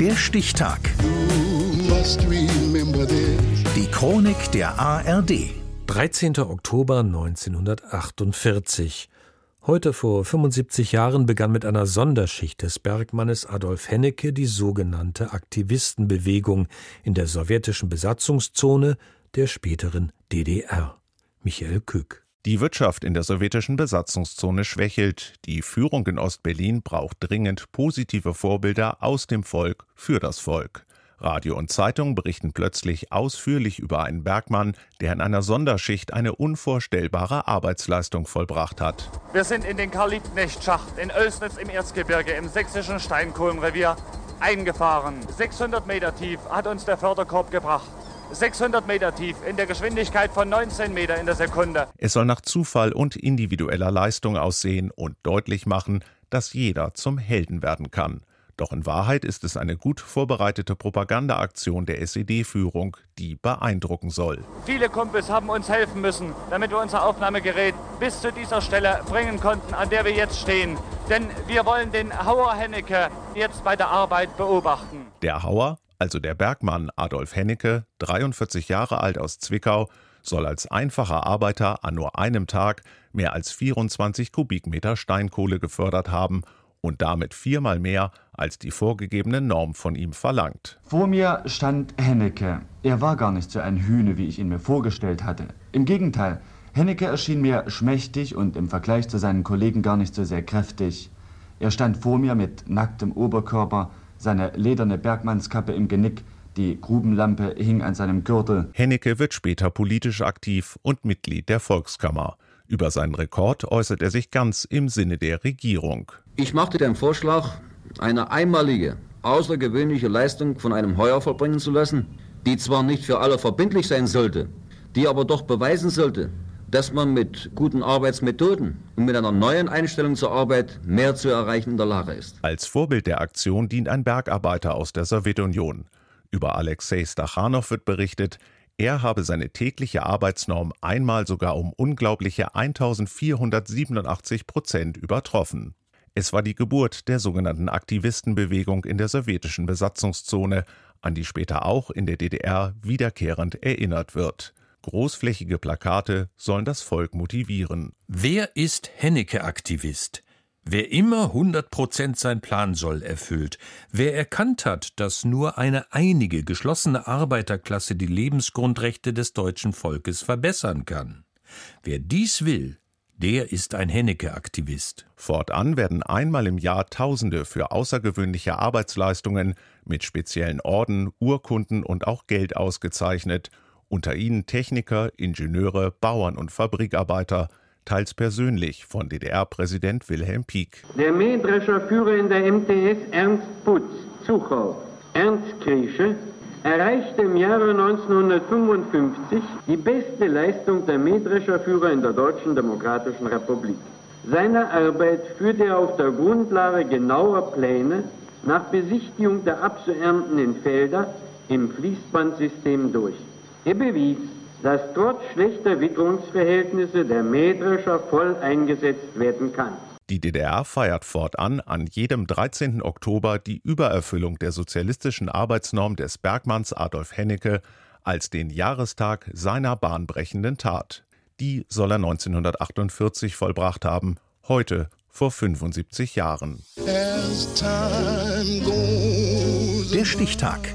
Der Stichtag. Die Chronik der ARD. 13. Oktober 1948. Heute vor 75 Jahren begann mit einer Sonderschicht des Bergmannes Adolf Hennecke die sogenannte Aktivistenbewegung in der sowjetischen Besatzungszone der späteren DDR. Michael Kück. Die Wirtschaft in der sowjetischen Besatzungszone schwächelt. Die Führung in Ostberlin braucht dringend positive Vorbilder aus dem Volk für das Volk. Radio und Zeitung berichten plötzlich ausführlich über einen Bergmann, der in einer Sonderschicht eine unvorstellbare Arbeitsleistung vollbracht hat. Wir sind in den Karl-Liebknecht-Schacht in Oelsnitz im Erzgebirge im sächsischen Steinkohlenrevier eingefahren. 600 Meter tief hat uns der Förderkorb gebracht. 600 Meter tief in der Geschwindigkeit von 19 Meter in der Sekunde. Es soll nach Zufall und individueller Leistung aussehen und deutlich machen, dass jeder zum Helden werden kann. Doch in Wahrheit ist es eine gut vorbereitete Propagandaaktion der SED-Führung, die beeindrucken soll. Viele Kumpels haben uns helfen müssen, damit wir unser Aufnahmegerät bis zu dieser Stelle bringen konnten, an der wir jetzt stehen. Denn wir wollen den Hauer Hennecke jetzt bei der Arbeit beobachten. Der Hauer, also der Bergmann Adolf Hennecke, 43 Jahre alt aus Zwickau, soll als einfacher Arbeiter an nur einem Tag mehr als 24 Kubikmeter Steinkohle gefördert haben und damit viermal mehr als die vorgegebene Norm von ihm verlangt. Vor mir stand Hennecke. Er war gar nicht so ein Hühne, wie ich ihn mir vorgestellt hatte. Im Gegenteil, Hennecke erschien mir schmächtig und im Vergleich zu seinen Kollegen gar nicht so sehr kräftig. Er stand vor mir mit nacktem Oberkörper, seine lederne Bergmannskappe im Genick, die Grubenlampe hing an seinem Gürtel. Hennecke wird später politisch aktiv und Mitglied der Volkskammer. Über seinen Rekord äußert er sich ganz im Sinne der Regierung. Ich machte den Vorschlag, eine einmalige, außergewöhnliche Leistung von einem Heuer vollbringen zu lassen, die zwar nicht für alle verbindlich sein sollte, die aber doch beweisen sollte, dass man mit guten Arbeitsmethoden und mit einer neuen Einstellung zur Arbeit mehr zu erreichen in der Lage ist. Als Vorbild der Aktion dient ein Bergarbeiter aus der Sowjetunion. Über Alexei Stachanow wird berichtet, er habe seine tägliche Arbeitsnorm einmal sogar um unglaubliche 1487 Prozent übertroffen. Es war die Geburt der sogenannten Aktivistenbewegung in der sowjetischen Besatzungszone, an die später auch in der DDR wiederkehrend erinnert wird. Großflächige Plakate sollen das Volk motivieren. Wer ist Hennecke-Aktivist? Wer immer 100 Prozent sein Plan soll erfüllt, wer erkannt hat, dass nur eine einige geschlossene Arbeiterklasse die Lebensgrundrechte des deutschen Volkes verbessern kann. Wer dies will, der ist ein Hennecke-Aktivist. Fortan werden einmal im Jahr Tausende für außergewöhnliche Arbeitsleistungen mit speziellen Orden, Urkunden und auch Geld ausgezeichnet, unter ihnen Techniker, Ingenieure, Bauern und Fabrikarbeiter, teils persönlich von DDR-Präsident Wilhelm Pieck. Der Mähdrescher Führer in der MTS Ernst Putz, Zuchau, Ernst Kriesche, erreichte im Jahre 1955 die beste Leistung der Mähdrescherführer in der Deutschen Demokratischen Republik. Seine Arbeit führte er auf der Grundlage genauer Pläne nach Besichtigung der abzuerntenden Felder im Fließbandsystem durch. Er bewies, dass trotz schlechter Witterungsverhältnisse der Mähdrescher voll eingesetzt werden kann. Die DDR feiert fortan an jedem 13. Oktober die Übererfüllung der sozialistischen Arbeitsnorm des Bergmanns Adolf Hennecke als den Jahrestag seiner bahnbrechenden Tat. Die soll er 1948 vollbracht haben, heute vor 75 Jahren. Der Stichtag.